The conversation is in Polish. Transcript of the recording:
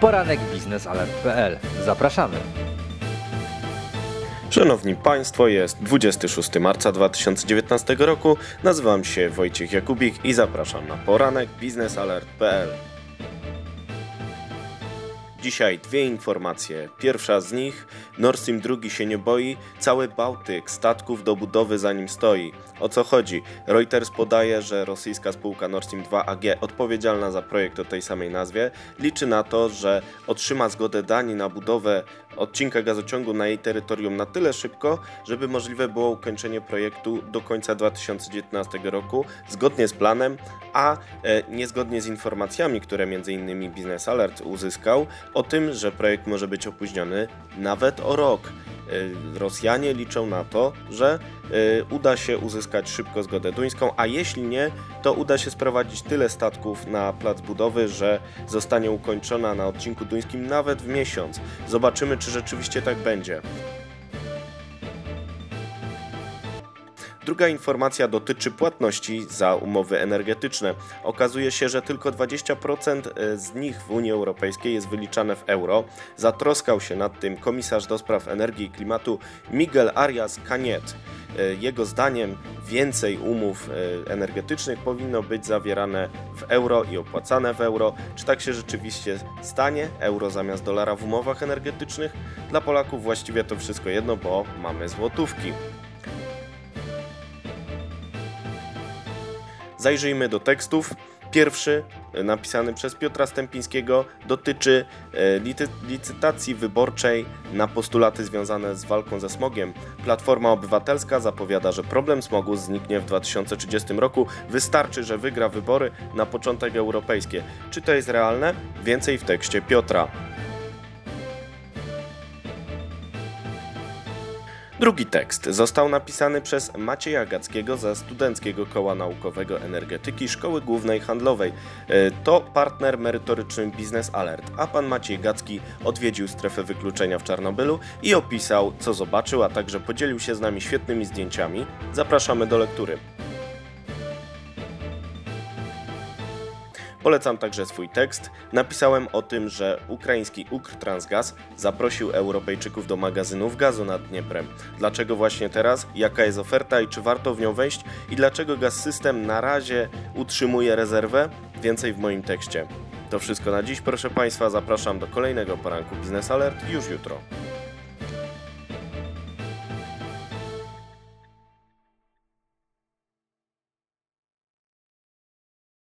poranek biznesalert.pl. Zapraszamy. Szanowni Państwo, jest 26 marca 2019 roku. Nazywam się Wojciech Jakubik i zapraszam na poranek biznesalert.pl. Dzisiaj dwie informacje. Pierwsza z nich, Nord Stream 2 się nie boi, cały Bałtyk statków do budowy za nim stoi. O co chodzi? Reuters podaje, że rosyjska spółka Nord Stream 2 AG, odpowiedzialna za projekt o tej samej nazwie, liczy na to, że otrzyma zgodę Danii na budowę odcinka gazociągu na jej terytorium na tyle szybko, żeby możliwe było ukończenie projektu do końca 2019 roku, zgodnie z planem, a e, niezgodnie z informacjami, które m.in. Business Alert uzyskał, o tym, że projekt może być opóźniony nawet o rok. E, Rosjanie liczą na to, że e, uda się uzyskać szybko zgodę duńską, a jeśli nie, to uda się sprowadzić tyle statków na plac budowy, że zostanie ukończona na odcinku duńskim nawet w miesiąc. Zobaczymy, czy rzeczywiście tak będzie. Druga informacja dotyczy płatności za umowy energetyczne. Okazuje się, że tylko 20% z nich w Unii Europejskiej jest wyliczane w euro. Zatroskał się nad tym komisarz do spraw energii i klimatu Miguel Arias Cañet. Jego zdaniem więcej umów energetycznych powinno być zawierane w euro i opłacane w euro. Czy tak się rzeczywiście stanie? Euro zamiast dolara w umowach energetycznych? Dla Polaków właściwie to wszystko jedno, bo mamy złotówki. Zajrzyjmy do tekstów. Pierwszy, napisany przez Piotra Stępińskiego, dotyczy licytacji wyborczej na postulaty związane z walką ze smogiem. Platforma Obywatelska zapowiada, że problem smogu zniknie w 2030 roku. Wystarczy, że wygra wybory na początek europejskie. Czy to jest realne? Więcej w tekście Piotra. Drugi tekst został napisany przez Macieja Gackiego ze Studenckiego Koła Naukowego Energetyki Szkoły Głównej Handlowej. To partner merytoryczny Business Alert, a pan Maciej Gacki odwiedził strefę wykluczenia w Czarnobylu i opisał, co zobaczył, a także podzielił się z nami świetnymi zdjęciami. Zapraszamy do lektury. Polecam także swój tekst. Napisałem o tym, że ukraiński Ukrtransgaz zaprosił Europejczyków do magazynów gazu nad Dnieprem. Dlaczego właśnie teraz? Jaka jest oferta i czy warto w nią wejść? I dlaczego Gaz System na razie utrzymuje rezerwę? Więcej w moim tekście. To wszystko na dziś, proszę Państwa. Zapraszam do kolejnego poranku Biznes Alert już jutro.